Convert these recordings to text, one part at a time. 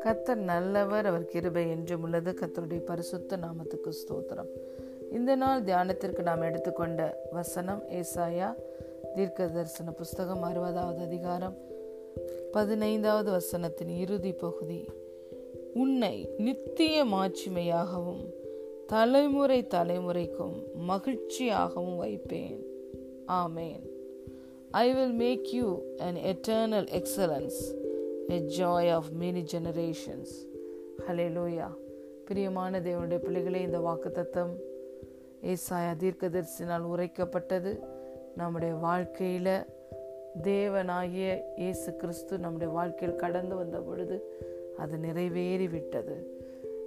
கத்தர் நல்லவர் அவர் கிருபை என்றும் உள்ளது. கத்தருடைய பரிசுத்த நாமத்துக்கு ஸ்தோத்திரம். இந்த நாள் தியானத்திற்கு நாம் எடுத்துக்கொண்ட வசனம் ஏசாயா தீர்க்க தரிசன புஸ்தகம் அறுபதாவது அதிகாரம் பதினைந்தாவது வசனத்தின் இறுதி பகுதி. உன்னை நித்திய மாட்சிமையாகவும் தலைமுறை தலைமுறைக்கும் மகிழ்ச்சியாகவும் வைப்பேன். ஆமேன். I will make you an eternal excellence a joy of many generations. ஹalleluya பிரியமான தேவனுடைய பிள்ளைகளே இந்த வாக்குத்தத்தம் ஏசாயா தீர்க்கதரிசினால் உரைக்கப்பட்டது. நம்முடைய வாழ்க்கையில் தேவனாகிய இயேசு கிறிஸ்து நம்முடைய வாழ்க்கையில் கடந்து வந்த பொழுது அது நிறைவேறி விட்டது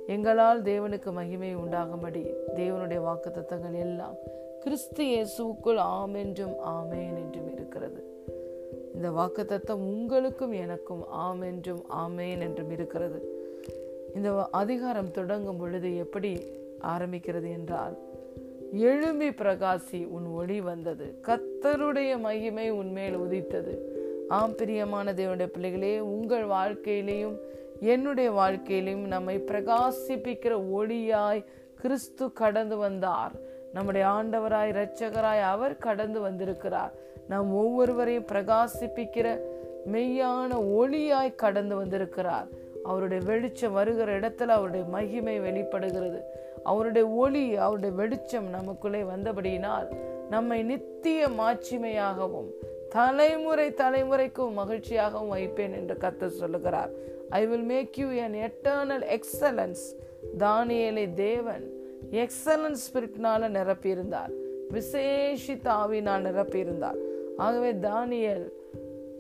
எங்களால் தேவனுக்கு மகிமை உண்டாகும்படி தேவனுடைய வாக்குத்தத்தங்கள் எல்லாம் கிறிஸ்து இயேசுக்குள் ஆம் என்றும் ஆமேன் என்றும் இருக்கிறது. இந்த வாக்குத்தத்தம் உங்களுக்கும் எனக்கும் ஆம் என்றும் ஆமேன் என்றும் இருக்கிறது. இந்த அதிகாரம் தொடங்கும் பொழுது எப்படி ஆரம்பிக்கிறது என்றால் எழும்பி பிரகாசி உன் ஒளி வந்தது. கத்தருடைய மகிமை உன்மேல் உதித்தது. ஆம் பிரியமான தேவனுடைய பிள்ளைகளே உங்கள் வாழ்க்கையிலேயும் என்னுடைய வாழ்க்கையிலும் நம்மை பிரகாசிப்பிக்கிற ஒளியாய் கிறிஸ்து கடந்து வந்தார். நம்முடைய ஆண்டவராய் இரட்சகராய் அவர் கடந்து வந்திருக்கிறார். நாம் ஒவ்வொருவரையும் பிரகாசிப்பிக்கிற மெய்யான ஒளியாய் கடந்து வந்திருக்கிறார். அவருடைய வெளிச்சம் வருகிற இடத்துல அவருடைய மகிமை வெளிப்படுகிறது. அவருடைய ஒளி அவருடைய வெளிச்சம் நமக்குள்ளே வந்தபடியினால் நம்மை நித்திய மாட்சிமையாகவும் தலைமுறை தலைமுறைக்கும் மகிழ்ச்சியாகவும் வைப்பேன் என்று கத்த சொல்லுகிறார். I will make you an eternal excellence தானியலை தேவன் எக்ஸலன்ஸ் ஸ்பிரிட்னால நிரப்பியிருந்தார். விசேஷித்த ஆவினால் நிரப்பியிருந்தார். ஆகவே தானியல்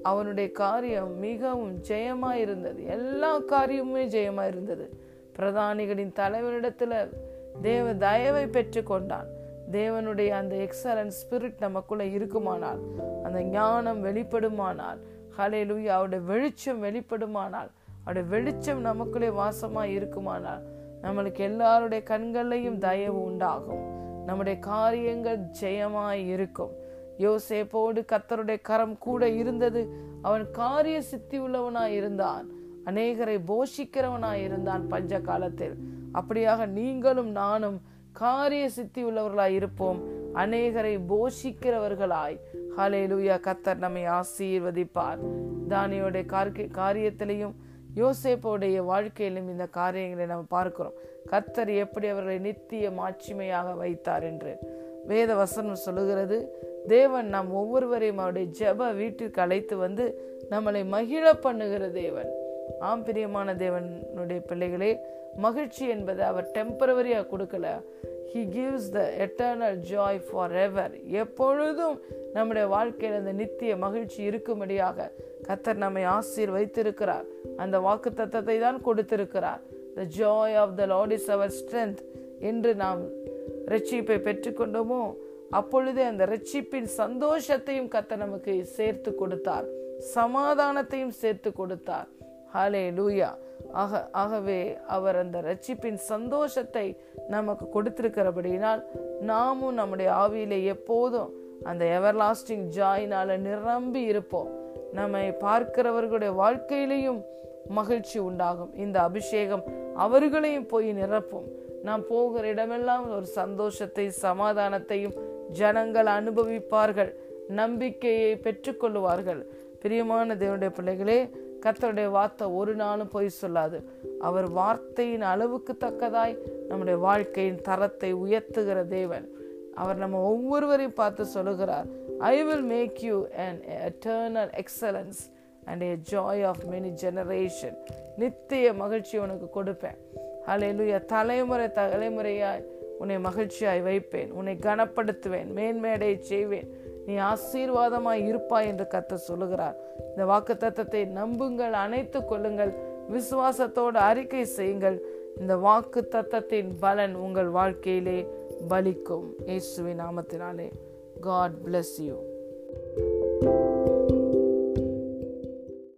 அவனுடைய காரியம் மிகவும் ஜெயமாக இருந்தது எல்லா காரியமுமே ஜெயமாக இருந்தது பிரதானிகளின் தலைவரிடத்தில் தேவ தயவை பெற்று கொண்டான் தேவனுடைய அந்த எக்ஸலன்ஸ் ஸ்பிரிட் நமக்குள்ள இருக்குமானால் அந்த ஞானம் வெளிப்படுமானால் ஹலையிலுயா அவருடைய வெளிச்சம் வெளிப்படுமானால் அவருடைய வெளிச்சம் நமக்குள்ளே வாசமாக இருக்குமானால் நம்மளுக்கு எல்லாருடைய கண்களையும் தயவு உண்டாகும். நம்முடைய காரியங்கள் ஜெயமாய் இருக்கும். யோசேப்போடு கத்தருடைய கரம் கூட இருந்தது. அவன் காரிய சித்தி உள்ளவனாய் இருந்தான். அநேகரை போஷிக்கிறவனாய் இருந்தான் பஞ்ச காலத்தில் அப்படியாக நீங்களும் நானும் காரிய சித்தி உள்ளவர்களாய் இருப்போம். அநேகரை போஷிக்கிறவர்களாய். ஹலேலுயா கத்தர் நம்மை ஆசீர்வதிப்பார். தானியோடைய காரியத்திலையும் யோசேப்போடைய வாழ்க்கையிலும் இந்த காரியங்களை நம்ம பார்க்கிறோம். கத்தர் எப்படி அவர்களை நித்திய மாட்சிமையாக வைத்தார் என்று. வேத வசனம் சொல்லுகிறது தேவன் நாம் ஒவ்வொருவரையும் அவருடைய ஜெப வீட்டிற்கு அழைத்து வந்து நம்மளை மகிழ பண்ணுகிற தேவன். ஆம் பிரியமான தேவனுடைய பிள்ளைகளே மகிழ்ச்சி என்பதை அவர் டெம்பரவரியாக கொடுக்கல. He gives the eternal joy forever எப்பொழுதும் நம்முடைய வாழ்க்கையில் அந்த நித்திய மகிழ்ச்சி இருக்கும்படியாக கத்தர் நம்மை ஆசீர் வைத்திருக்கிறார் அந்த வாக்கு தத்தத்தை தான் கொடுத்திருக்கிறார். The joy of the Lord is our strength என்று நாம் ரட்சிப்பை பெற்றுக்கொண்டோமோ அப்பொழுதே அந்த ரட்சிப்பின் சந்தோஷத்தையும் கத்த நமக்கு சேர்த்து கொடுத்தார். சமாதானத்தையும் சேர்த்து கொடுத்தார். ஹாலே லூயா ஆக ஆகவே அவர் அந்த ரட்சிப்பின் சந்தோஷத்தை நமக்கு கொடுத்திருக்கிறபடியினால் நாமும் நம்முடைய ஆவியிலே எப்போதும் அந்த எவர்லாஸ்டிங் ஜாயினால நிரம்பி இருப்போம். நம்மை பார்க்கிறவர்களுடைய வாழ்க்கையிலையும் மகிழ்ச்சி உண்டாகும். இந்த அபிஷேகம் அவர்களையும் போய் நிரப்பும். நாம் போகிற இடமெல்லாம் ஒரு சந்தோஷத்தை சமாதானத்தையும் ஜனங்கள் அனுபவிப்பார்கள். நம்பிக்கையை பெற்றுக்கொள்வார்கள் பிரியமான தேவனுடைய பிள்ளைகளே கத்தருடைய வார்த்தை ஒரு நாளும் பொய் சொல்லாது. அவர் வார்த்தையின் அளவுக்கு தக்கதாய் நம்முடைய வாழ்க்கையின் தரத்தை உயர்த்துகிற தேவன். அவர் நம்ம ஒவ்வொருவரையும் பார்த்து சொல்லுகிறார் I will make you an eternal excellence and a joy of many generation நித்திய மகிழ்ச்சி உனக்கு கொடுப்பேன். அலையிலுய தலைமுறை தலைமுறையாய் உன்னை மகிழ்ச்சியாய் வைப்பேன். உன்னை கனப்படுத்துவேன். மேன்மேடையை செய்வேன். நீ ஆசீர்வாதமாய் இருப்பாய் என்று கத்த சொல்லுகிறார். இந்த வாக்கு தத்தத்தை நம்புங்கள் அணைத்து கொள்ளுங்கள் விசுவாசத்தோடு அறிக்கை செய்யுங்கள். இந்த வாக்கு தத்தத்தின் பலன் உங்கள் வாழ்க்கையிலே பலிக்கும். இயேசுவின் நாமத்தினாலே. God bless you